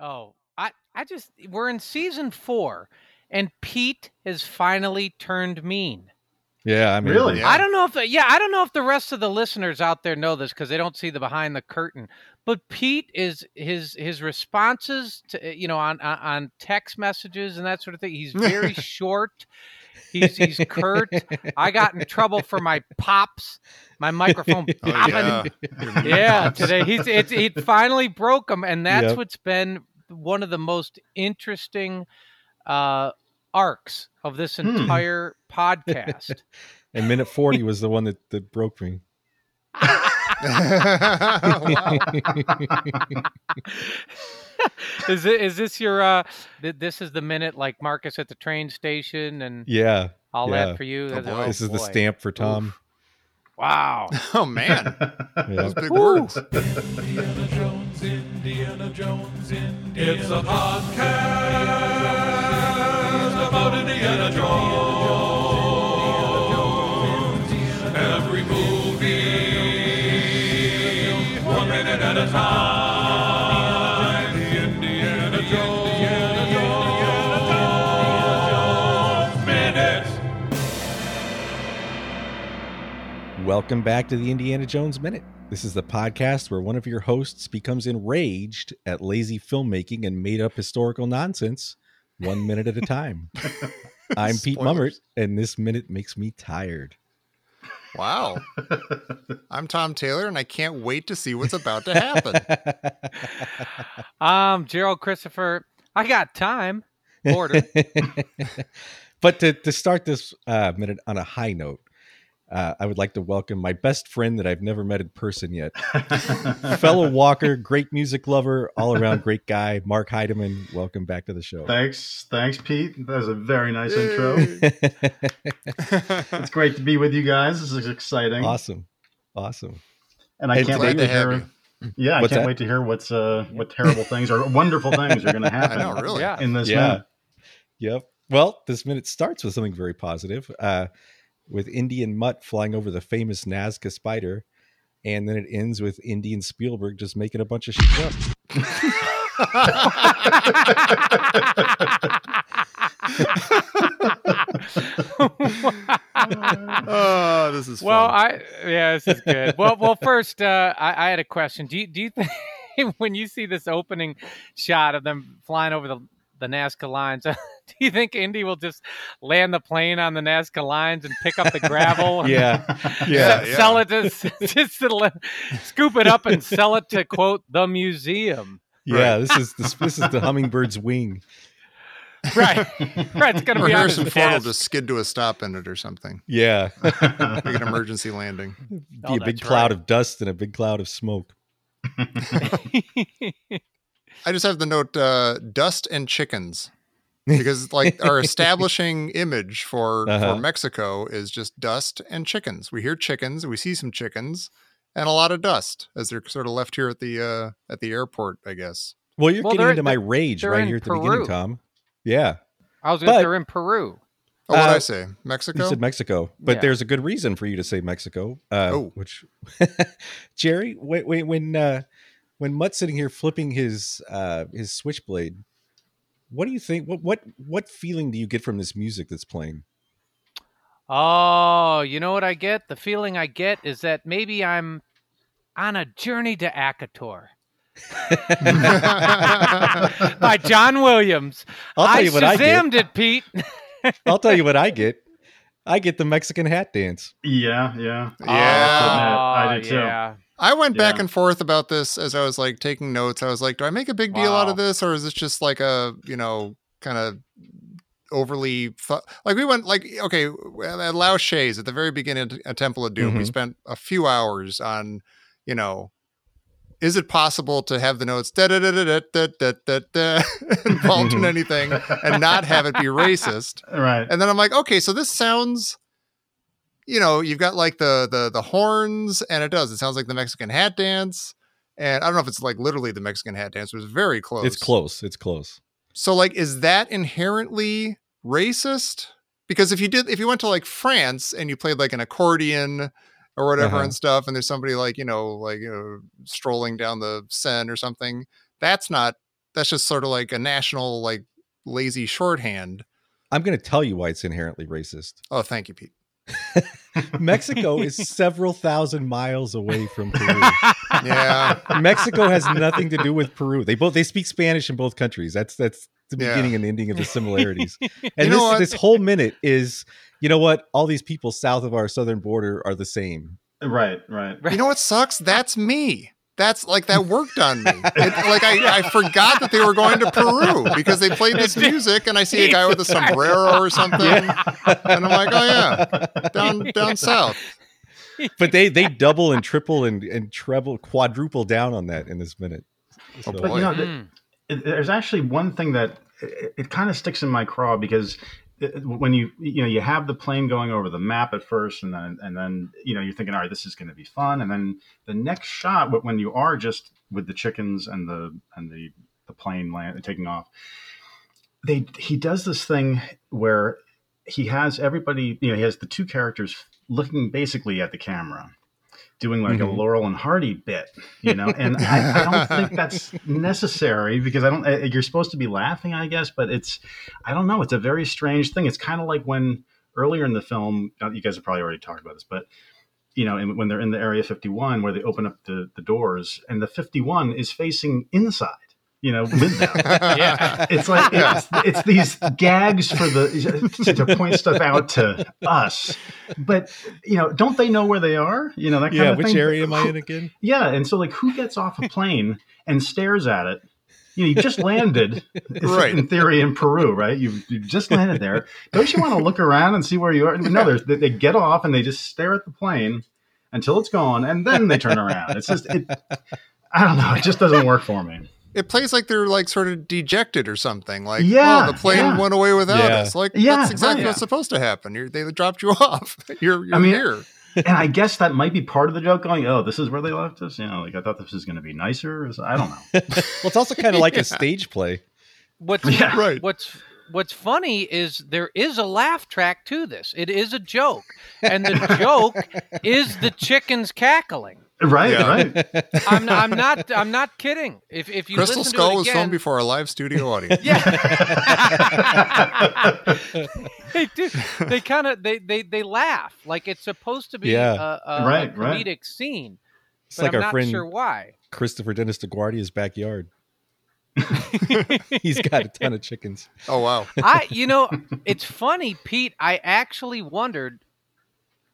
Oh, I I just we're in season four, and Pete has finally turned mean. Yeah, I mean, Really? Yeah. I don't know if the, yeah, I don't know if the rest of the listeners out there know this because they don't see the behind the curtain. But Pete is his his responses to you know on on- on text messages and that sort of thing. He's very short. He's he's curt. I got in trouble for my pops, my microphone Oh, popping. yeah. Yeah, today he's it, he finally broke them, and that's Yep. what's been one of the most interesting uh, arcs of this Hmm. entire podcast. and minute 40 was the one that, that broke me. Wow. is it is this your uh th- this is the minute like Marcus at the train station and yeah. all yeah. that for you? Oh, That's- boy. this is the stamp for Tom. Wow. Oh man, Yeah. those big Woo. words. Indiana Jones, Indiana Jones, Indiana It's a podcast about Indiana Jones. Every movie, one minute at a time. Welcome back to the Indiana Jones Minute. This is the podcast where one of your hosts becomes enraged at lazy filmmaking and made up historical nonsense one minute at a time. I'm Pete Mummert, and this minute makes me tired. Wow. I'm Tom Taylor, and I can't wait to see what's about to happen. Um, Gerald Christopher, I got time. Order. but to, to start this uh, minute on a high note, uh, I would like to welcome my best friend that I've never met in person yet, fellow Walker, great music lover, all around great guy, Mark Heidemann. Welcome back to the show. Thanks, thanks, Pete. That was a very nice intro. It's great to be with you guys. This is exciting, awesome, awesome. and I And can't wait to to hear. you. Yeah, I What's can't that? wait to hear what's uh what terrible things or wonderful things are going to happen. I know, really. Yeah. In this Yeah. minute. Yep. Well, this minute starts with something very positive, uh, with Indian Mutt flying over the famous Nazca spider, and then it ends with Indian Spielberg just making a bunch of shit up. oh, this is well, fun. I yeah, this is good. Well, well, first, uh, I, I had a question. Do you do you think when you see this opening shot of them flying over the the Nazca lines, do you think Indy will just land the plane on the Nazca lines and pick up the gravel? and Yeah. se- Yeah. yeah. Sell it to just to le- scoop it up and sell it to quote the museum. Yeah. This is this, this is the hummingbird's wing. Right, right. It's gonna or be on Harrison his Ford will just skid to a stop in it or something. Yeah. Make an emergency landing. Be oh, a big cloud right. of dust and a big cloud of smoke. I just have the note uh, dust and chickens. Because like our establishing image for, Uh-huh. for Mexico is just dust and chickens. We hear chickens, we see some chickens, and a lot of dust as they're sort of left here at the uh, at the airport, I guess. Well, you're Well, getting into my rage right here at the Peru. beginning, Tom. Yeah. I was. But- They're in Peru. Oh, what Uh, I say? Mexico? You said Mexico, but Yeah. there's a good reason for you to say Mexico. Uh, Oh. which Jerry, when when when, uh, when Mutt's sitting here flipping his uh, his switchblade, what do you think? What what what feeling do you get from this music that's playing? Oh, you know what I get? The feeling I get is that maybe I'm on a journey to Akator by John Williams. I'll tell I what I get. Shazammed it, Pete. I'll tell you what I get. I get the Mexican hat dance. Yeah, yeah. yeah. I did Oh, too. Yeah. I went back and forth about this as I was like taking notes. I was like, do I make a big deal out of this or is this just like a, you know, kind of overly fu- like we went like okay at Lao Che's at the very beginning of at Temple of Doom we Mhm. spent a few hours on you know is it possible to have the notes da da da da da da da da involved in anything and not have it be racist Right. and then I'm like, okay, so this sounds, you know, you've got like the the the horns, and it does. It sounds like the Mexican hat dance, and I don't know if it's like literally the Mexican hat dance. It was very close. It's close. It's close. So like, is that inherently racist? Because if you did, if you went to like France and you played like an accordion or whatever Uh-huh. and stuff, and there's somebody like you know like you know strolling down the Seine or something, that's not that's just sort of like a national like lazy shorthand. I'm going to tell you why it's inherently racist. Oh, thank you, Pete. Mexico is several thousand miles away from Peru. Yeah, Mexico has nothing to do with Peru. They both they speak Spanish in both countries. That's that's the Yeah. beginning and ending of the similarities. And You know this what? this whole minute is, you know what? All these people south of our southern border are the same. Right, right. you know what sucks? That's me. That's like that worked on me. It, like I, I forgot that they were going to Peru because they played this music, and I see a guy with a sombrero or something, and I'm like, oh yeah, down down south. But they they double and triple and and treble quadruple down on that in this minute. Oh, So- But you know, Mm. it, there's actually one thing that it, it kind of sticks in my craw because it, when you you know you have the plane going over the map at first and then and then you know you're thinking all right this is going to be fun. And then the next shot when you are just with the chickens and the and the the plane land taking off they he does this thing where he has everybody you know he has the two characters looking basically at the camera doing like a Mhm. Laurel and Hardy bit, you know, and I, I don't think that's necessary because I don't. uh, You're supposed to be laughing, I guess, but it's, I don't know. It's a very strange thing. It's kind of like when earlier in the film, you guys have probably already talked about this, but you know, when they're in the Area 51 where they open up the, the doors and the 51 is facing inside, you know, with them. Yeah. It's like it's, it's these gags for the to, to point stuff out to us, but you know, don't they know where they are? You know that kind yeah, of thing. Yeah, which area am I in again? yeah, and so like, who gets off a plane and stares at it? You know, you just landed, Right. In theory, in Peru, right? You you just landed there. Don't you want to look around and see where you are? No, they, they get off and they just stare at the plane until it's gone, and then they turn around. It's just, it, I don't know. It just doesn't work for me. It plays like they're like sort of dejected or something. Like, oh, Yeah, oh, the plane yeah. went away without Yeah. us. Like, Yeah, that's exactly right. what's supposed to happen. You're, they dropped you off. You're, you're I mean, here. And I guess that might be part of the joke. Going, oh, this is where they left us. You know, like I thought this was going to be nicer. I don't know. Well, it's also kind of like Yeah. a stage play. What's Yeah. Right. what's what's funny is there is a laugh track to this. It is a joke, and the joke is the chickens cackling. Right, Yeah. right. I'm, I'm not I'm not kidding. If if you Crystal listen Skull to it was filmed before a live studio audience. Yeah. they do. They kind of they, they they laugh like it's supposed to be Yeah. a, a, Right, a right. comedic scene. It's But like I'm our not friend sure why. Christopher Dennis DeGuardia's backyard. He's got a ton of chickens. Oh, wow. I you know it's funny, Pete. I actually wondered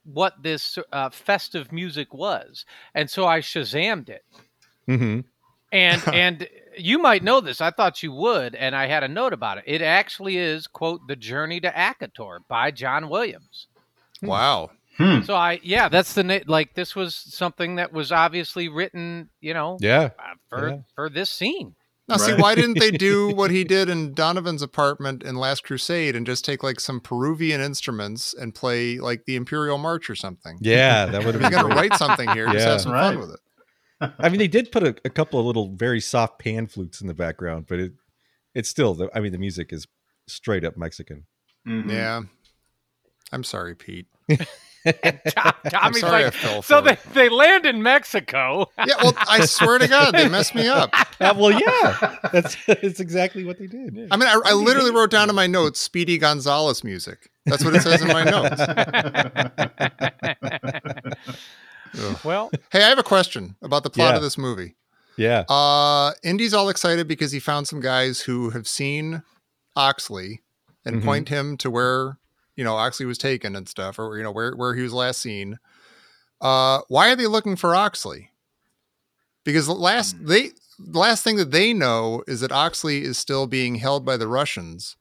what this uh, festive music was, and so I shazammed it. hmm And and you might know this. I thought you would, and I had a note about it. It actually is quote "The Journey to Akator" by John Williams. Wow. Hmm. So I yeah, that's the na- like this was something that was obviously written, you know, Yeah. uh, for Yeah. for this scene. Now, see, why didn't they do what he did in Donovan's apartment in Last Crusade and just take like some Peruvian instruments and play like the Imperial March or something? Yeah, that would If have you're been gonna write something here, just Yeah. have some Right. fun with it. I mean, they did put a, a couple of little very soft pan flutes in the background, but it it's still the I mean the music is straight up Mexican. Mhm. Yeah. I'm sorry, Pete. Tom, Tommy's like, so they, they land in Mexico. Yeah, well, I swear to God, they messed me up. Uh, well, yeah, that's that's exactly what they did. I mean, I, I literally wrote down in my notes Speedy Gonzalez music. That's what it says in my notes. well, Hey, I have a question about the plot Yeah. of this movie. Yeah, Uh, Indy's all excited because he found some guys who have seen Oxley and Mhm. point him to where you know Oxley was taken and stuff, or you know where where he was last seen. Uh, why are they looking for Oxley? Because the last they the last thing that they know is that Oxley is still being held by the Russians.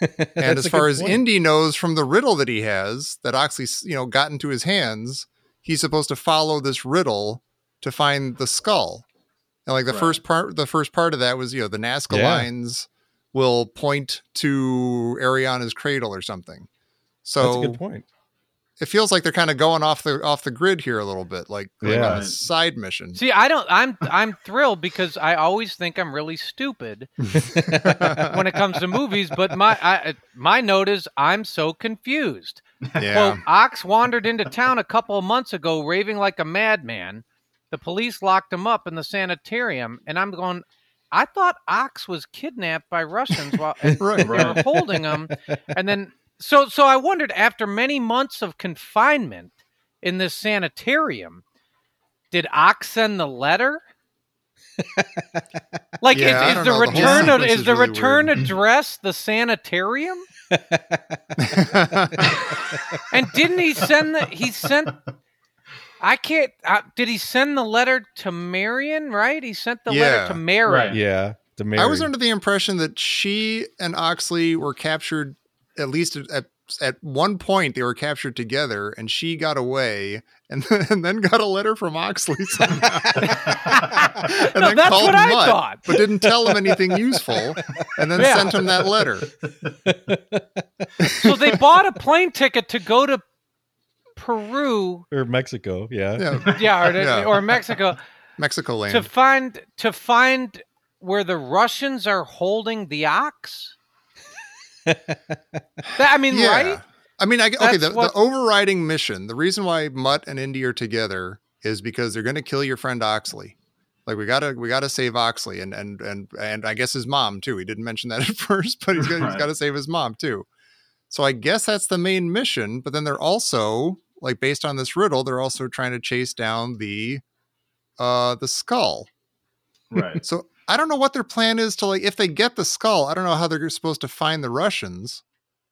And as far as point. Indy knows from the riddle that he has that Oxley's you know got into his hands, he's supposed to follow this riddle to find the skull. And like the Right. first part, the first part of that was you know the Nazca Yeah. lines will point to Orellana's cradle or something. That's So a good point. it feels like they're kind of going off the off the grid here a little bit, like, like Yeah. on a side mission. see, I don't. I'm I'm thrilled because I always think I'm really stupid when it comes to movies. But my I, uh, my note is I'm so confused. yeah, Quote, Ox wandered into town a couple of months ago raving like a madman. The police locked him up in the sanitarium, and I'm going, I thought Ox was kidnapped by Russians while and Right. they were Right. holding him, and then so so I wondered after many months of confinement in this sanitarium, did Ox send the letter? Like Yeah, is, is the know. The return of, is is the really return weird. address the sanitarium? And didn't he send the he sent I can't uh, did he send the letter to Marion, right? He sent the Yeah. letter to Marion. Right. Yeah. To Mary. I was under the impression that she and Oxley were captured at least at, at at one point they were captured together and she got away and then, and then got a letter from Oxley somehow. and No, that's what I thought. but didn't tell him anything useful and then Yeah. sent him that letter. So they bought a plane ticket to go to Peru, or Mexico. Yeah. Yeah, yeah, or, to, Yeah. or Mexico Mexico land. to find to find where the Russians are holding the ox. That, I mean, yeah. right? I mean, I, okay, the, what- the overriding mission, the reason why Mutt and Indy are together is because they're going to kill your friend Oxley. Like we gotta, we gotta save Oxley, and and and and I guess his mom too. He didn't mention that at first, but he's got, he's Right. got to save his mom too. So I guess that's the main mission. But then they're also like based on this riddle, they're also trying to chase down the, uh, the skull. right. So I don't know what their plan is to like if they get the skull. I don't know how they're supposed to find the Russians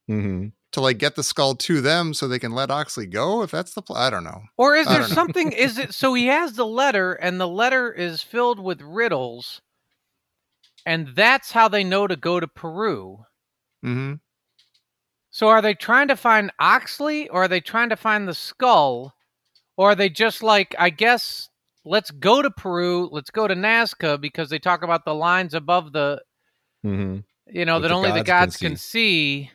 hmm to like get the skull to them so they can let Oxley go. If that's the plan, I don't know. Or is there something? Is it so he has the letter, and the letter is filled with riddles, and that's how they know to go to Peru. Mm-hmm. So are they trying to find Oxley, or are they trying to find the skull, or are they just like, I guess, let's go to Peru, let's go to Nazca because they talk about the lines above the, hmm you know, What that the only the gods can gods can see.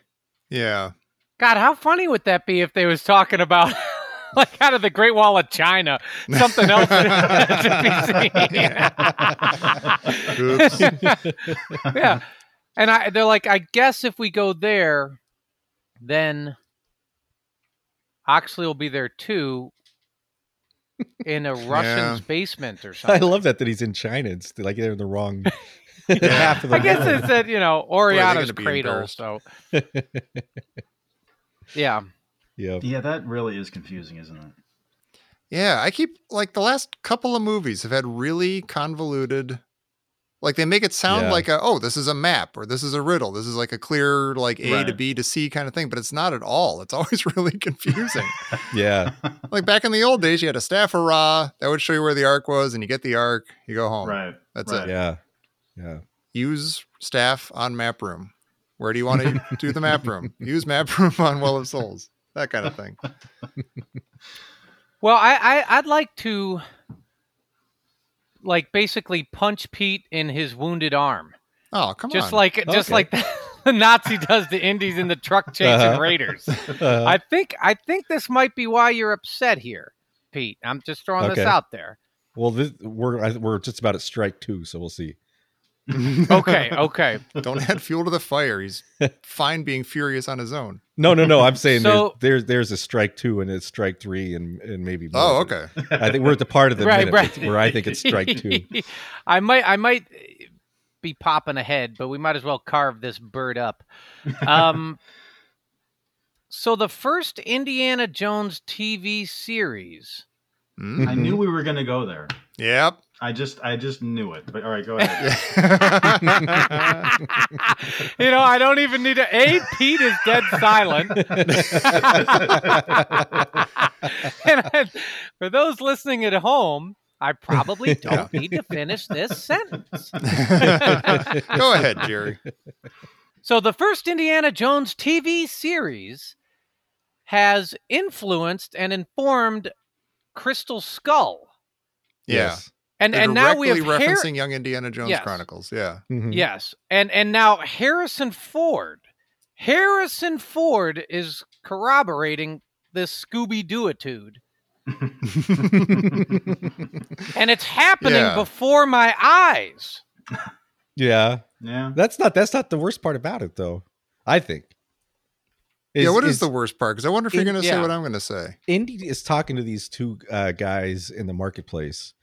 Yeah. God, how funny would that be if they was talking about like out of the Great Wall of China, something else to be seen. yeah, and I they're like, I guess if we go there, then Oxley will be there too, in a Russian's basement or something. I love that that he's in China. It's like they're in the wrong Yeah. half of the I guess world. it said you know are they Orellana's gonna cradle. So yeah, yeah. Yeah, that really is confusing, isn't it? Yeah. I keep like the last couple of movies have had really convoluted. Like they make it sound Yeah. like a oh this is a map or this is a riddle this is like a clear like A to B to C kind of thing but it's not at all it's always really confusing Yeah. like back in the old days you had a staff of Ra that would show you where the arc was and you get the arc you go home Right. that's right. it Yeah. Yeah. use staff on map room. Where do you want to do the map room? Use map room on Well of Souls. That kind of thing. Well, I, I I'd like to like basically punch Pete in his wounded arm, Oh, come on. just on. like just Okay. like the Nazi does the Indies in the truck chasing Uh-huh. Raiders. Uh, I think I think this might be why you're upset here, Pete. I'm just throwing Okay. this out there. well, this, we're I, we're just about at strike two, so we'll see. Okay, okay. Don't add fuel to the fire. He's fine being furious on his own. No, no, no. I'm saying So- there's, there's there's a strike two and it's strike three and and maybe. More. Oh, okay. I think we're at the part of the right, minute right. where I think it's strike two. I might I might be popping ahead, but we might as well carve this bird up. Um so the first Indiana Jones TV series Mm. I knew we were going to go there. Yep. I just, I just knew it. But all right, go ahead. you know, I don't even need to. A, Pete is dead silent. and I, for those listening at home, I probably don't need to finish this sentence. Go ahead, Jerry. So, the first Indiana Jones TV series has influenced and informed Crystal Skull. Yeah. Yes. And, They're and now we have directly Har- referencing Young Indiana Jones Yes. Chronicles. Yeah. Mhm. Yes, and and now Harrison Ford, Harrison Ford is corroborating this Scooby Dooitude, and it's happening Yeah. before my eyes. Yeah. yeah. That's not that's not the worst part about it though. I think. yeah. What is, the worst part? Because I wonder if you're going to say what I'm going to say. Indy is talking to these two uh, guys in the marketplace,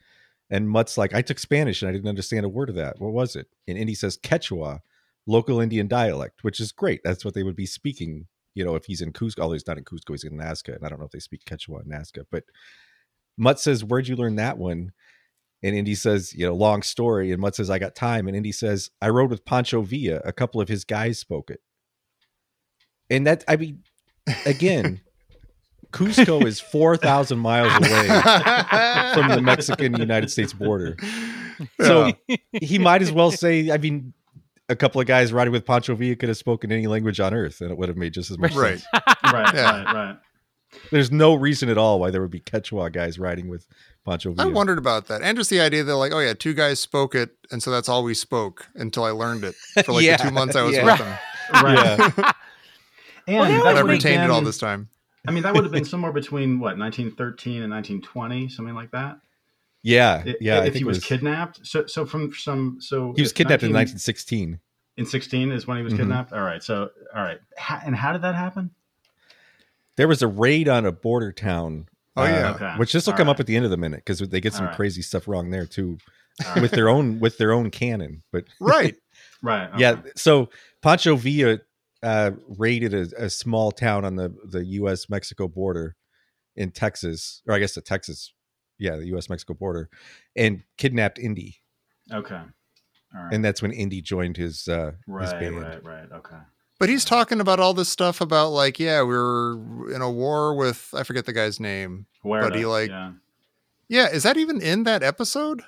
And Mutt's like, I took Spanish and I didn't understand a word of that. What was it? And Indy says Quechua, local Indian dialect, which is great. That's what they would be speaking, you know, if he's in Cusco. Although he's not in Cusco, he's in Nazca. And I don't know if they speak Quechua in Nazca. But Mutt says, Where'd you learn that one? And Indy says, you know, long story. And Mutt says, I got time. And Indy says, I rode with Pancho Villa. A couple of his guys spoke it. And that, I mean, again, Cusco is 4,000 miles away from the Mexican United States border. So he might as well say, I mean, a couple of guys riding with Pancho Villa could have spoken any language on earth and it would have made just as much Right. sense. right, Yeah. right, right. There's no reason at all why there would be Quechua guys riding with Pancho I wondered about that, and just the idea that like, oh yeah, two guys spoke it, and so that's all we spoke until I learned it for like Yeah, the two months I was yeah. with them. Right. Yeah. And Well, that I've would have retained it all this time. I mean, that would have been somewhere between what 1913 and 1920, something like that. Yeah. I- Yeah. I if think he was, was, kidnapped. So, so from some, so he was if kidnapped in 1916. in 16 is when he was Mhm. kidnapped. All right. So, all right. How, and how did that happen? There was a raid on a border town. Oh, yeah. Okay. Which this will All come up at the end of the minute because they get some All right. crazy stuff wrong there too All right. with their own with their own cannon. But Right. right. yeah, so Pancho Villa uh, raided a, a small town on the the U.S. Mexico border in Texas, or I guess the Texas, yeah, the U.S. Mexico border, and kidnapped Indy, Okay. All right. and that's when Indy joined his uh, his right. band. Right. Right. Okay. But he's talking about all this stuff about like, yeah, we were in a war with I forget the guy's name. Where But he, like- yeah. Yeah, is that even in that episode?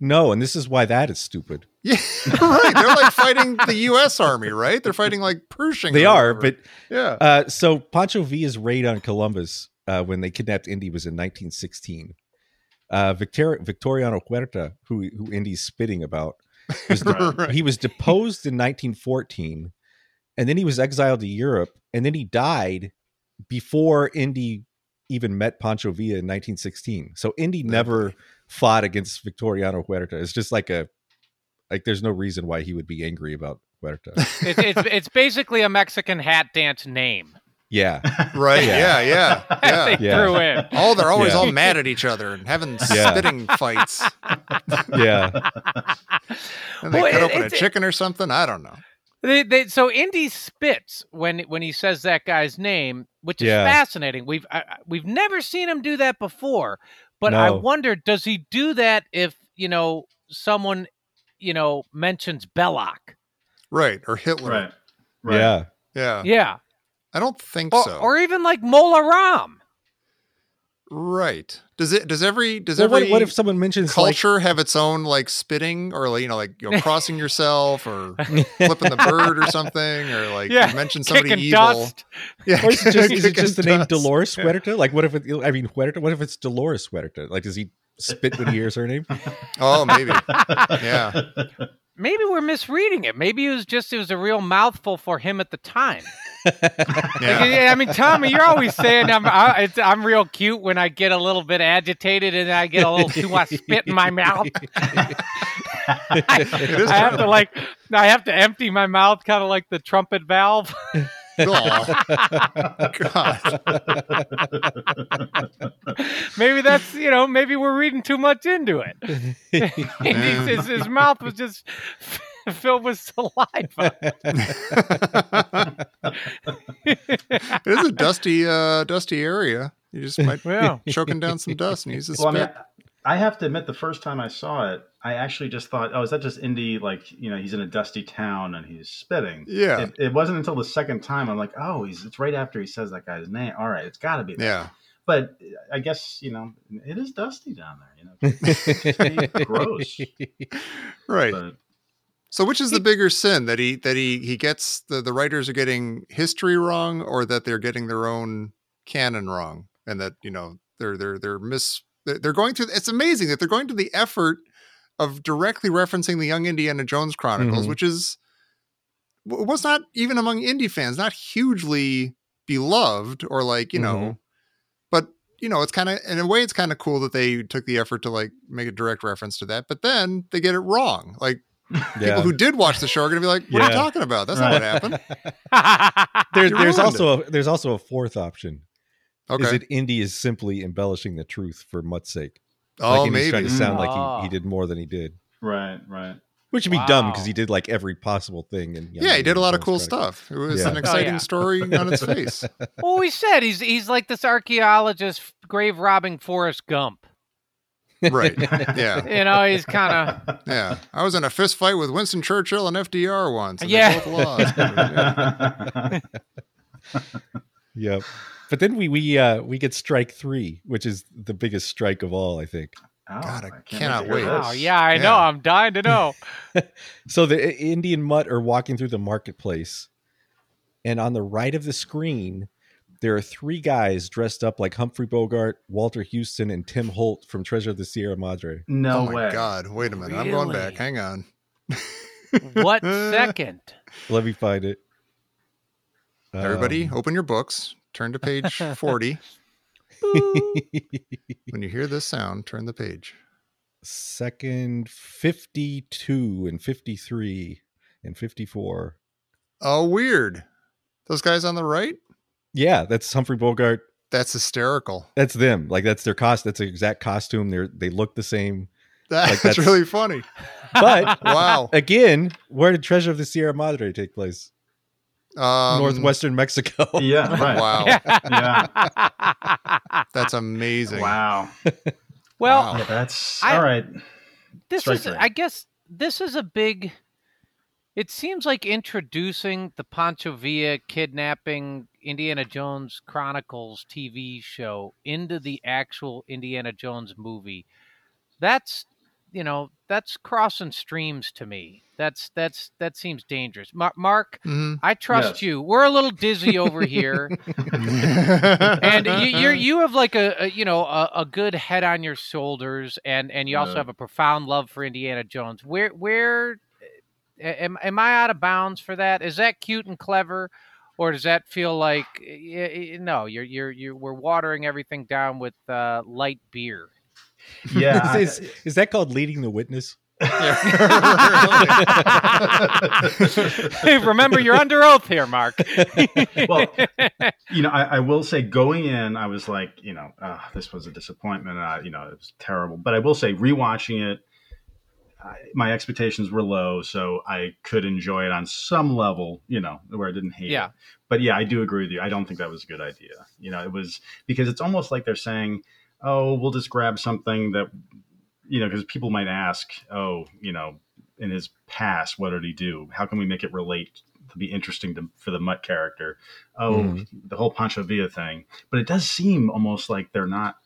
No, and this is why that is stupid. Yeah, right. They're like fighting the U.S. Army, right? They're fighting like Pershing. They are, but yeah, Uh, so Pancho Villa's raid on Columbus uh, when they kidnapped Indy was in 1916. Uh, Victor- Victoriano Huerta, who who Indy's spitting about, was de- Right. he was deposed in 1914, and then he was exiled to Europe, and then he died before Indy even met Pancho Villa in 1916. So Indy never fought against Victoriano Huerta. It's just like a like there's no reason why he would be angry about Huerta. It's, it's it's basically a Mexican hat dance name. Yeah. right. Yeah. Yeah, yeah, yeah. they Yeah. threw in. Oh, they're always Yeah. all mad at each other and having Yeah. spitting fights. Yeah. And they Well, cut it- open a it's- chicken or something. I don't know. They, they, so Indy spits when when he says that guy's name, which is Yeah. fascinating. We've I, I- we've never seen him do that before, but I wonder does he do that if you know someone you know mentions Belloq? Right. Or Hitler. Right. Right. Yeah. Yeah. Yeah, I don't think or, so. or even like Mola Ram. Right. Does it does every does Well, what, every what if someone mentions like, culture have its own like spitting or like you know like you know crossing yourself or flipping the bird or something or like Yeah, you mention somebody evil? dust. Yeah. Or is it just, is it just the name dust. Dolores Yeah. Huerta? Like, what if it? I mean, Huerta. What if it's Dolores Huerta? Like, does he spit when he hears her name? Oh, maybe. Yeah. Maybe we're misreading it. Maybe it was just it was a real mouthful for him at the time. Yeah. I mean, Tommy, you're always saying I'm I, it's, I'm real cute when I get a little bit agitated and I get a little too much spit in my mouth. Is I have to like I have to empty my mouth, kind of like the trumpet valve. God. maybe that's you know maybe we're reading too much into it. His, his mouth was just filled with saliva. It is a dusty, uh, dusty area. You just might Yeah. be choking down some dust and use the Well, I mean, I have to admit, the first time I saw it, I actually just thought, "Oh, is that just Indy? Like, you know, he's in a dusty town and he's spitting." yeah, It, it wasn't until the second time I'm like, "Oh, he's it's right after he says that guy's name. All right, it's got to be." that." yeah. But I guess you know it is dusty down there. You know, it's gross. Right. But So, which is the bigger sin that he that he he gets the the writers are getting history wrong, or that they're getting their own canon wrong, and that you know they're they're they're mis they're going through. It's amazing that they're going to the effort of directly referencing the Young Indiana Jones Chronicles, Mhm. which is was not even among indie fans, not hugely beloved, or like you know, Mhm. but you know, it's kind of in a way, it's kind of cool that they took the effort to like make a direct reference to that, but then they get it wrong, like people who did watch the show are going to be like, "What are you talking about? That's not what happened." There's You there's ruined also a, there's also a fourth option. Okay, Is it Indy is simply embellishing the truth for Mutt's sake? Oh, like, and he's trying to sound like Oh. he, mm. he did more than he did, Right, right. which would be dumb because he did like every possible thing. And Yeah, he did a lot of cool stuff. It was Yeah. an Oh, exciting yeah. story on its face. Well, we said he's he's like this archaeologist grave robbing Forrest Gump. Right. Yeah. You know, he's kind of Yeah. I was in a fist fight with Winston Churchill and FDR once. And Yeah. They both lost. Yeah. Yep. But then we we uh we get strike three, which is the biggest strike of all, I think. Oh, God, I can't cannot wait to hear wait. wow. Yeah, I know. I'm dying to know. So the Indian mutt are walking through the marketplace, and on the right of the screen, there are three guys dressed up like Humphrey Bogart, Walter Huston, and Tim Holt from Treasure of the Sierra Madre. No oh my way. God. Wait a minute. I'm going back. Hang on. What second? Let me find it. Everybody, Um, open your books. Turn to page 40. When you hear this sound, turn the page. second 52 and 53 and 54. Oh, weird. Those guys on the right? Yeah, that's Humphrey Bogart. That's hysterical. That's them. Like that's their cost. That's their exact costume. They're they look the same. That's, that's- really funny. But Wow. again, where did Treasure of the Sierra Madre take place? Um, Northwestern Mexico. Yeah, right. Wow. Yeah. That's amazing. Wow. well, Wow. Yeah, that's I- all right. this Strike is three. i guess this is a big it seems like introducing the pancho villa kidnapping indiana jones chronicles tv show into the actual indiana jones movie that's you know that's crossing streams to me that's that's that seems dangerous Mar- mark Mhm. i trust Yes. you we're a little dizzy over here and you, you're you have like a, a you know a, a good head on your shoulders, and and you also Yeah. have a profound love for Indiana Jones. Where where a- am am I out of bounds for that? Is that cute and clever, or does that feel like y- y- no? You're you're you we're watering everything down with uh, light beer. Yeah. I- is, is that called leading the witness? Hey, Remember, you're under oath here, Mark. well, you know, I, I will say going in, I was like, you know, uh, this was a disappointment. Uh, you know, it was terrible. But I will say, rewatching it, I, my expectations were low, so I could enjoy it on some level. You know, where I didn't hate Yeah. it. But yeah, I do agree with you. I don't think that was a good idea. You know, it was because it's almost like they're saying, "Oh, we'll just grab something that," you know, because people might ask, "Oh, you know." In his past, what did he do? How can we make it relate to be interesting to, for the Mutt character? oh, Mhm. the whole Pancho Villa thing. But it does seem almost like they're not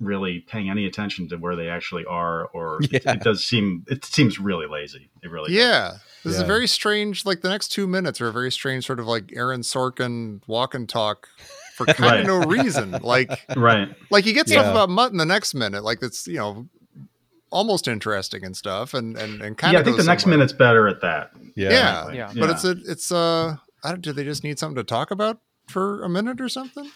really paying any attention to where they actually are, or it, Yeah. it does seem it seems really lazy. It really does. Yeah. This is a very strange, like the next two minutes are a very strange sort of like Aaron Sorkin walk and talk for kind Right. of no reason. Like, right. like you get stuff Yeah. about Mutt in the next minute, like that's, you know, almost interesting and stuff. And, and, and kind of Yeah, of I think the next minute's better at that. Yeah. Yeah. Yeah. But it's a, it's uh I don't, do they just need something to talk about for a minute or something?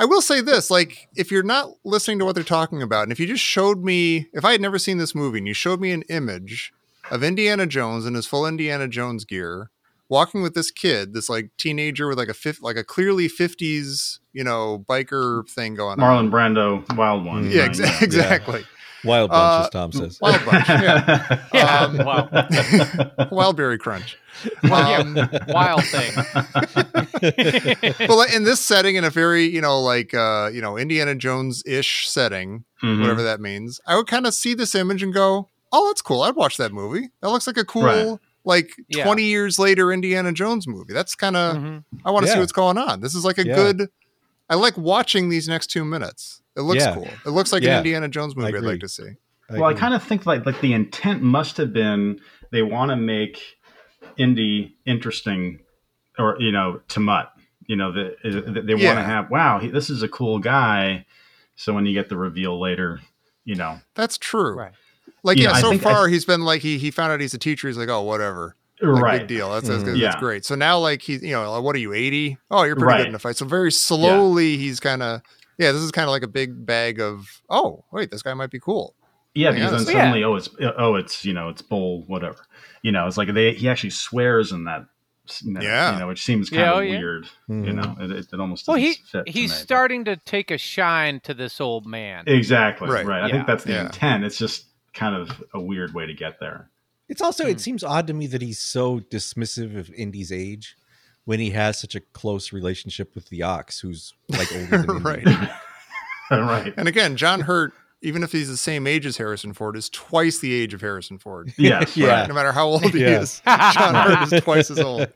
I will say this, like if you're not listening to what they're talking about, and if you just showed me, if I had never seen this movie and you showed me an image of Indiana Jones in his full Indiana Jones gear, walking with this kid, this like teenager with like a fifth, like a clearly 50s, you know, biker thing going on. Marlon Brando, Wild One. Yeah, exa- exactly. Wild bunch, Uh, as Tom says. Wild bunch, yeah. Yeah, Um, wow. Wildberry crunch. Well, Um, Wild thing. well, in this setting, in a very you know like uh, you know Indiana Jones ish setting, Mhm. whatever that means, I would kind of see this image and go, "Oh, that's cool. I'd watch that movie. That looks like a cool." Right. Like Yeah. 20 years later Indiana Jones movie. That's kind of Mhm. I want to see what's going on. This is like a Yeah. good I like watching these next 2 minutes. It looks Yeah. cool. It looks like Yeah. an Indiana Jones movie I'd like to see. well, I kind of think like like the intent must have been they want to make Indy interesting, or you know, to Mutt. You know, the, the- they want Yeah. to have wow, he, this is a cool guy. So when you get the reveal later, you know, That's true. Right. Like Yeah, yeah, I so think- far he's been like he he found out he's a teacher. He's like, "Oh, whatever." Like, right? Big deal. That's that's, Mhm. that's Yeah. great. So now, like he's, you know, what are you, eighty? Oh, you're pretty Right. good in a fight. So very slowly, he's kind of, yeah. This is kind of like a big bag of, oh, wait, this guy might be cool. Yeah, Yeah, because then so- suddenly, oh, it's oh, it's you know, it's bull, whatever. You know, it's like they he actually swears in that you Yeah. you know, which seems kind Yeah, of oh, yeah. weird. You Mhm. know, it, it, it almost Well, doesn't he fit. to he's me. starting to take a shine to this old man. exactly right. Right. I think that's the Yeah. intent. It's just kind of a weird way to get there. It's also Hmm. it seems odd to me that he's so dismissive of Indy's age when he has such a close relationship with the Ox, who's like older than Indy. Right. right. And again, John Hurt, even if he's the same age as Harrison Ford, is twice the age of Harrison Ford. Yes. Yeah. Right. No matter how old he Yeah. is, John Hurt is twice as old.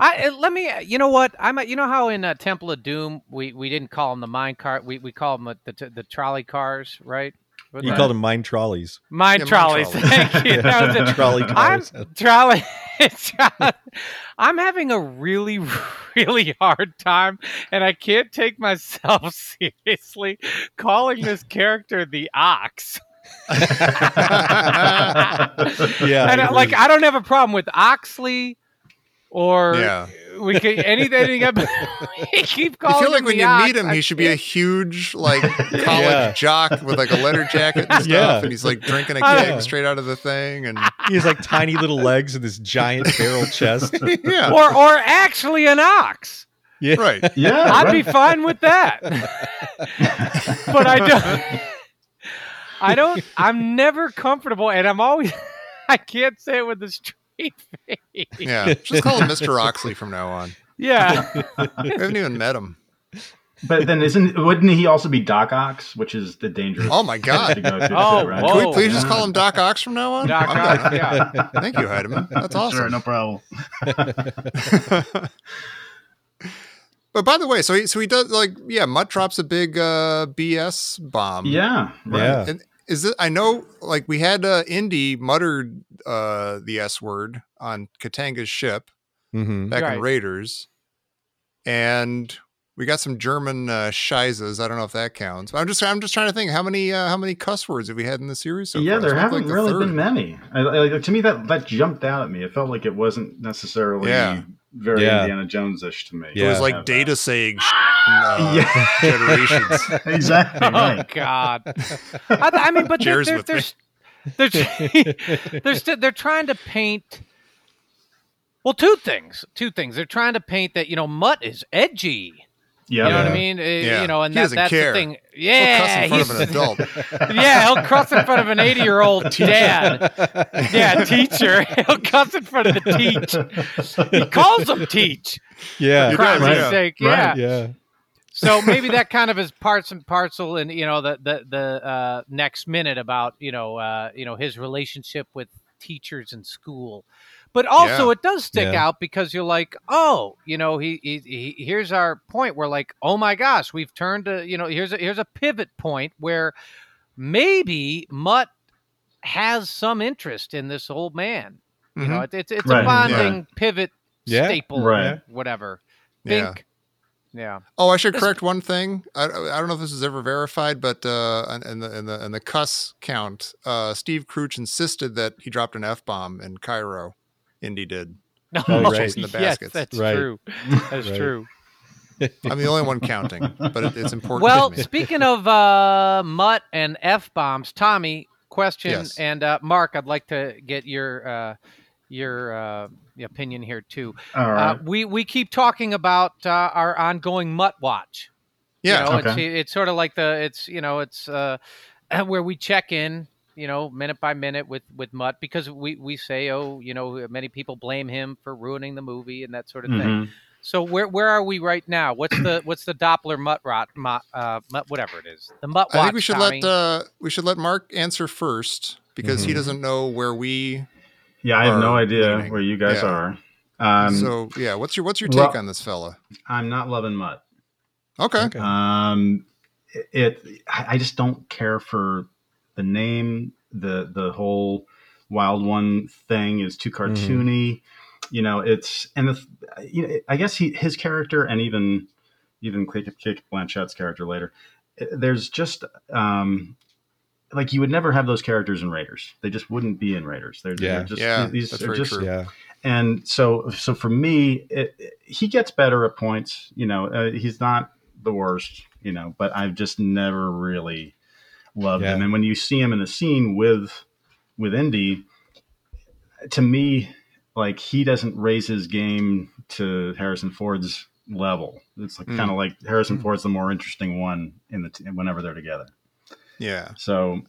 I uh, let me. You know what? I'm. You know how in uh, Temple of Doom we, we didn't call them the mine cart. We we call them the the, the trolley cars, right? You Right. called him mine trolleys. Mine Yeah, mine trolleys. trolleys. Thank you. That was it. trolley I'm cars. trolley. trolley- I'm having a really, really hard time, and I can't take myself seriously calling this character the Ox. Yeah, and I like. I don't have a problem with Oxley or Yeah. We could anything. anything we keep calling. I feel like when you Ox. meet him, I he should be a huge, like, college Yeah. jock with like a leather jacket and stuff, Yeah. and he's like drinking a keg straight out of the thing, and he has like tiny little legs and this giant barrel chest. yeah, or or actually an ox. Yeah, right. Yeah. I'd right. be fine with that. but I don't. I don't. I'm never comfortable, and I'm always. I can't say it with a straight face. Yeah, just call him Mr. Oxley from now on. Yeah. We haven't even met him. But then isn't wouldn't he also be Doc Ox, which is the dangerous? Oh my to God! go through, Oh, right? Can we please just call him Doc Ox from now on? Doc I'm Ock, done. yeah. Thank you, Heidemann. That's Sure, awesome. no problem. but by the way, so he so he does like yeah, Mutt drops a big uh, BS bomb. Yeah, right. Yeah. And is it? I know, like we had uh, Indy muttered uh, the S word on Katanga's ship hmm back Right. in Raiders, and we got some German uh, shizes. I don't know if that counts. But I'm just I'm just trying to think how many uh, how many cuss words have we had in the series so yeah, far? there haven't the really third. been many. I, I- like, to me, that that jumped out at me. It felt like it wasn't necessarily Yeah. Very Yeah. Indiana Jones-ish to me. It was like Have data saying uh, Yeah. generations. that. exactly Oh right. God. I, I mean, but they're Cheers they're they're, they're, they're, st- they're trying to paint. Well, two things. Two things. They're trying to paint that you know Mutt is edgy. Yeah, You know what I mean? Uh, Yeah. You know, and He that, doesn't that's care. the thing. He'll cuss in front of an adult. yeah, he'll cuss in front of an 80 year old dad. Yeah, teacher. He'll cuss in front of the teach. He calls him teach. Yeah, For does, Christ's yeah. sake. Right. Yeah. yeah. So maybe that kind of is parts and parcel, and you know the the the uh, next minute about you know uh, you know his relationship with teachers in school, but also Yeah. it does stick Yeah. out because you're like, oh, you know, he, he, he here's our point. We're like, oh my gosh, we've turned to you know here's a here's a pivot point where maybe Mutt has some interest in this old man. You know, Mhm. it, it's it's Right, a bonding pivot Yeah, staple, right. whatever. Yeah. Think, yeah. Oh, I should correct one thing. I, I don't know if this is ever verified, but uh, in- in the in the in the cuss count, uh, Steve Crouch insisted that he dropped an f bomb in Cairo. Indy did. No, oh, right. Chasing the yes, baskets. that's Right. true. That's Right. true. I'm the only one counting, but it, it's important. Well, to me. speaking of uh, mutt and f bombs, Tommy, question, Yes. and uh, Mark, I'd like to get your uh, your uh, opinion here too. All Uh, right. we we keep talking about uh, our ongoing mutt watch. yeah, you know, Okay. it's it's sort of like the it's you know it's uh, where we check in you know minute by minute with with mutt because we we say oh you know many people blame him for ruining the movie and that sort of thing. Mhm. So where where are we right now? What's the what's the Doppler mutt rot mutt, uh, mutt whatever it is the mutt I think we should Tommy. let uh, we should let Mark answer first because he Mhm. doesn't know where we. Yeah, I have no idea leaning. where you guys Yeah. are. Um, so yeah, what's your what's your well- take on this fella? I'm not loving Mutt. Okay, Okay. Um, it, I I just don't care for the name. the The whole Wild One thing is too cartoony. You know, it's and the you know, I guess he his character and even even Cate, Cate Blanchett's character later. eh, There's just um, like you would never have those characters in Raiders. They just wouldn't be in Raiders. They're, Yeah. they're just Yeah, these that's are just true. yeah. and so so for me it, it- he gets better at points you know uh, he's not the worst you know but i've just never really loved him Yeah. and when you see him in a scene with with indy to me like he doesn't raise his game to Harrison Ford's level. It's like Mm. kind of like Harrison Ford's the more interesting one in the t- whenever they're together. Yeah. So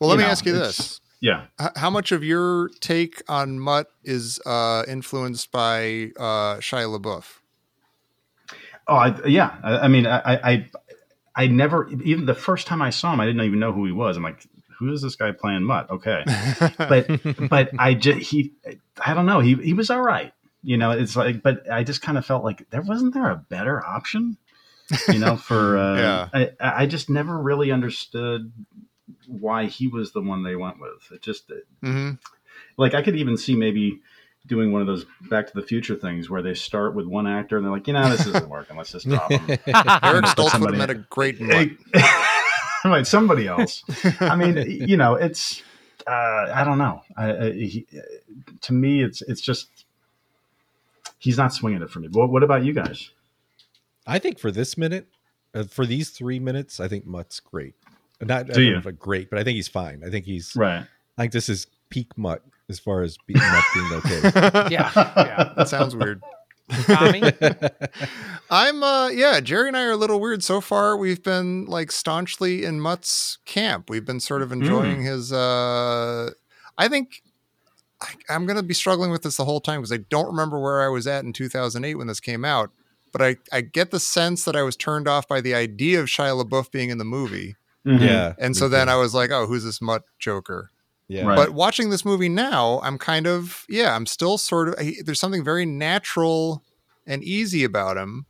Well, let me know, ask you this: yeah, How much of your take on Mutt is uh, influenced by uh, Shia LaBeouf? oh I, yeah. I, I mean, I, I I never even the first time I saw him, I didn't even know who he was. I'm like, who is this guy playing Mutt? Okay, but but I just he I don't know he he was all right. You know, it's like, but I just kind of felt like there wasn't there a better option. You know, for uh, Yeah. I I just never really understood why he was the one they went with. It just hmm like I could even see maybe doing one of those Back to the Future things where they start with one actor and they're like, you know, this isn't working. Let's just drop him. Eric Stoltz would have somebody- met a great Mutt. right, somebody else. I mean, you know, it's uh, I don't know. I, I, he, to me, it's it's just he's not swinging it for me. What, what about you guys? I think for this minute, uh, for these three minutes, I think Mutt's great. Not I Do don't you? know if a great, but I think he's fine. I think he's. Right. I think this is peak Mutt as far as be, Mutt being okay. Yeah, yeah. that sounds weird. Tommy, I'm uh yeah, Jerry and I are a little weird so far. We've been like staunchly in Mutt's camp. We've been sort of enjoying his uh I think I, I'm going to be struggling with this the whole time because I don't remember where I was at in 2008 when this came out, but I I get the sense that I was turned off by the idea of Shia LaBeouf being in the movie. Mhm. yeah, And so then too. I was like, "Oh, who's this Mutt Joker?" Yeah, Right. But watching this movie now, I'm kind of yeah, I'm still sort of he- there's something very natural and easy about him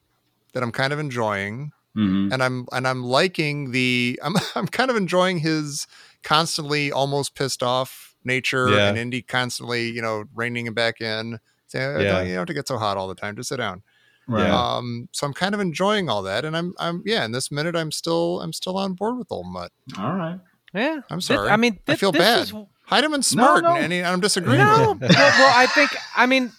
that I'm kind of enjoying, Mhm. and I'm and I'm liking the I'm I'm kind of enjoying his constantly almost pissed off nature Yeah. and Indy constantly you know reining him back in. Saying, Yeah. don't, you don't have to get so hot all the time. Just sit down. Right. Um, so I'm kind of enjoying all that, and I'm I'm yeah. In this minute, I'm still I'm still on board with old Mutt. All right. Yeah. I'm This- sorry. I mean, I feel this bad. is- Heidemann's smart, no. and, and I'm disagreeing no, with him. well, well, I think I mean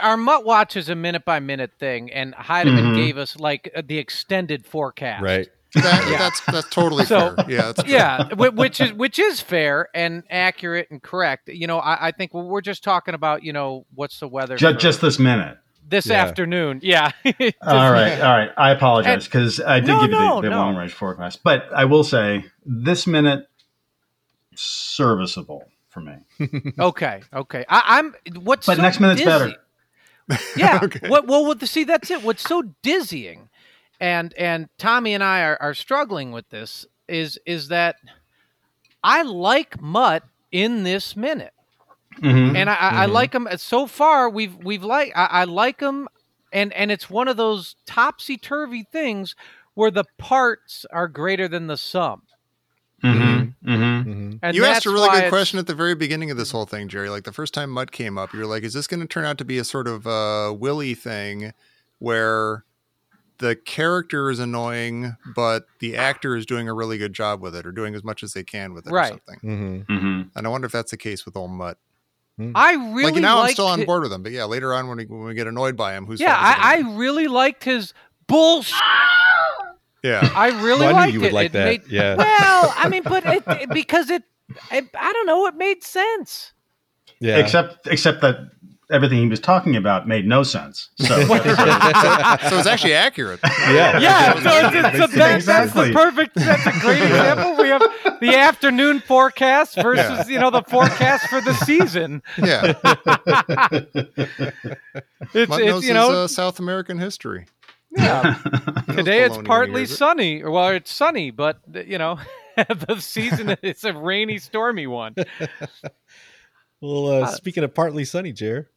our Mutt Watch is a minute by minute thing, and Heidemann Mhm. gave us like uh, the extended forecast. right. That, Yeah. That's that's totally So- fair. Yeah, that's true. yeah, which is which is fair and accurate and correct. You know, I, I think well, we're just talking about you know what's the weather Just, just this minute. this Yeah. afternoon. Yeah. All right, all right. I apologize because I did No, give you the, the no. long range forecast, but I will say this minute serviceable for me. Okay. Okay. I, I'm. What's But so next minute's dizzy- better. Yeah. Okay. What? Well, what, see, that's it. What's so dizzying, and and Tommy and I are, are struggling with this is is that I like Mutt in this minute, Mhm. and I, I, I like him. So far, we've we've like I, I like him, and and it's one of those topsy turvy things where the parts are greater than the sum. Mhm. And you asked a really good question at the very beginning of this whole thing, Jerry. Like the first time Mutt came up, you were like, "Is this going to turn out to be a sort of uh, Willy thing, where the character is annoying, but the actor is doing a really good job with it, or doing as much as they can with it, Right. or something?" Mhm. Mhm. And I wonder if that's the case with old Mutt. I really like now, I'm liked still on board with him, but yeah, later on when we, when we get annoyed by him, who's Yeah, fault is it I. I really liked his bullshit. yeah. I really Well, I liked knew you would it. like It that. made- yeah. Well, I mean, but it, it- because it, it, I don't know, it made sense. yeah. Except, except that everything he was talking about made no sense. So, so it's actually accurate. yeah. Yeah, so, it's, so that, that's the perfect. That's a great example. We have the afternoon forecast versus you know the forecast for the season. Yeah, It's, Mutt it's you his know uh, South American history. yeah. Today it's baloney when he partly sunny, well, it's sunny, but you know the season it's a rainy, stormy one. Well, uh, speaking of partly sunny, Jer.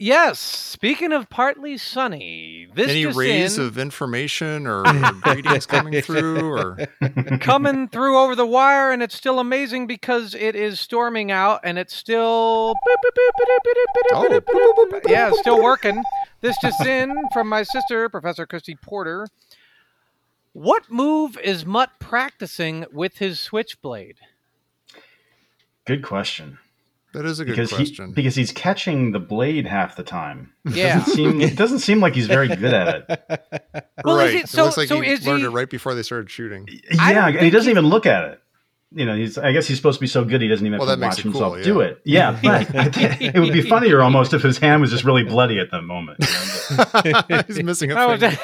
Yes. Speaking of partly sunny, this Any just rays in, of information or, or greetings coming through, or coming through over the wire, and it's still amazing because it is storming out, and it's still Oh. yeah, still working. This just in from my sister, Professor Christy Porter. What move is Mutt practicing with his switchblade? good question. that is a good Because he, question. because he's catching the blade half the time. Yeah. Doesn't seem, it doesn't seem like he's very good at it. Well, is right. it- so- looks like so he learned he- it right before they started shooting. Yeah, and he doesn't he- even look at it you know, he's. I guess he's supposed to be so good he doesn't even well, have to watch himself cool, yeah. do it. Yeah, but it would be funnier almost if his hand was just really bloody at the moment. You know? he's missing a finger.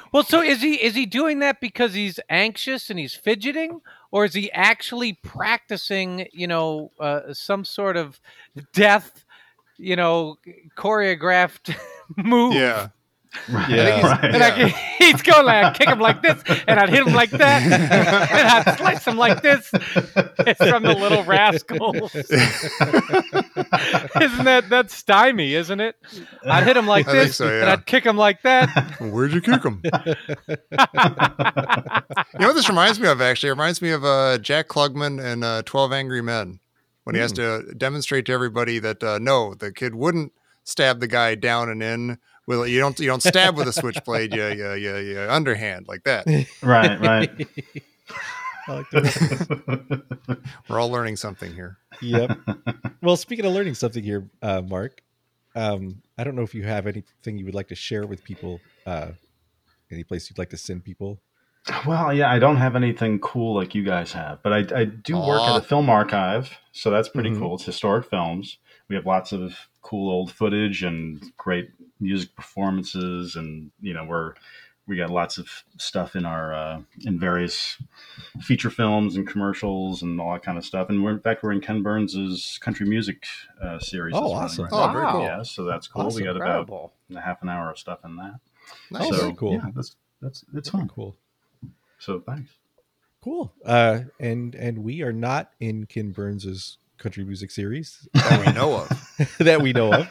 well, so is he? Is he doing that because he's anxious and he's fidgeting, or is he actually practicing? You know, uh, some sort of death. You know, choreographed move. Yeah. Right. Yeah. Right. And yeah. I, he's going like, I kick him like this, and I'd hit him like that, and I'd slice him like this. It's from the Little Rascals. isn't that that's stymie, isn't it? I'd hit him like I this, so, yeah. and I'd kick him like that. Where'd you kick him? you know what this reminds me of? Actually, it reminds me of uh, Jack Klugman and uh, Twelve Angry Men when he mm. has hmm. to demonstrate to everybody that uh, no, the kid wouldn't stab the guy down and in with you don't you don't stab with a switchblade. Yeah, yeah, yeah, yeah. Underhand like that. Right, right. We're all learning something here. Yep. Well, speaking of learning something here, uh, Mark, um, I don't know if you have anything you would like to share with people. Uh, any place you'd like to send people? Well, yeah, I don't have anything cool like you guys have, but I, I do Aww. work at a film archive, so that's pretty mm-hmm. cool. It's historic films. We have lots of cool old footage and great music performances, and you know we're we got lots of stuff in our uh, in various feature films and commercials and all that kind of stuff. And we're in fact we're in Ken Burns's country music uh, series. Oh, awesome! Right oh, very cool. Yeah, so that's cool. We got incredible. about a half an hour of stuff in that. Nice. So, very cool. Yeah, that's that's it's fun. Cool. So thanks. Cool. Uh, and and we are not in Ken Burns's country music series that we know of. that we know of.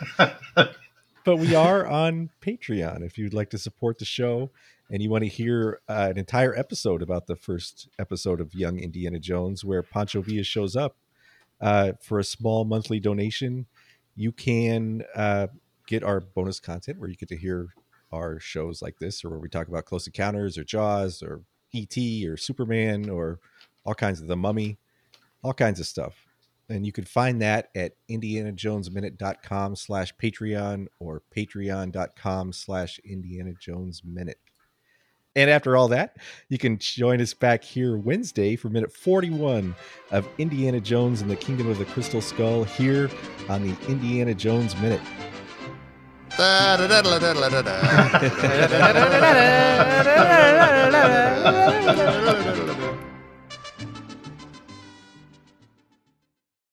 but we are on Patreon. If you'd like to support the show and you want to hear uh, an entire episode about the first episode of Young Indiana Jones, where Pancho Villa shows up uh, for a small monthly donation, you can uh, get our bonus content where you get to hear our shows like this, or where we talk about Close Encounters, or Jaws, or ET, or Superman, or all kinds of The Mummy, all kinds of stuff and you can find that at indianajonesminute.com slash patreon or patreon.com slash indianajonesminute and after all that you can join us back here wednesday for minute 41 of indiana jones and the kingdom of the crystal skull here on the indiana jones minute.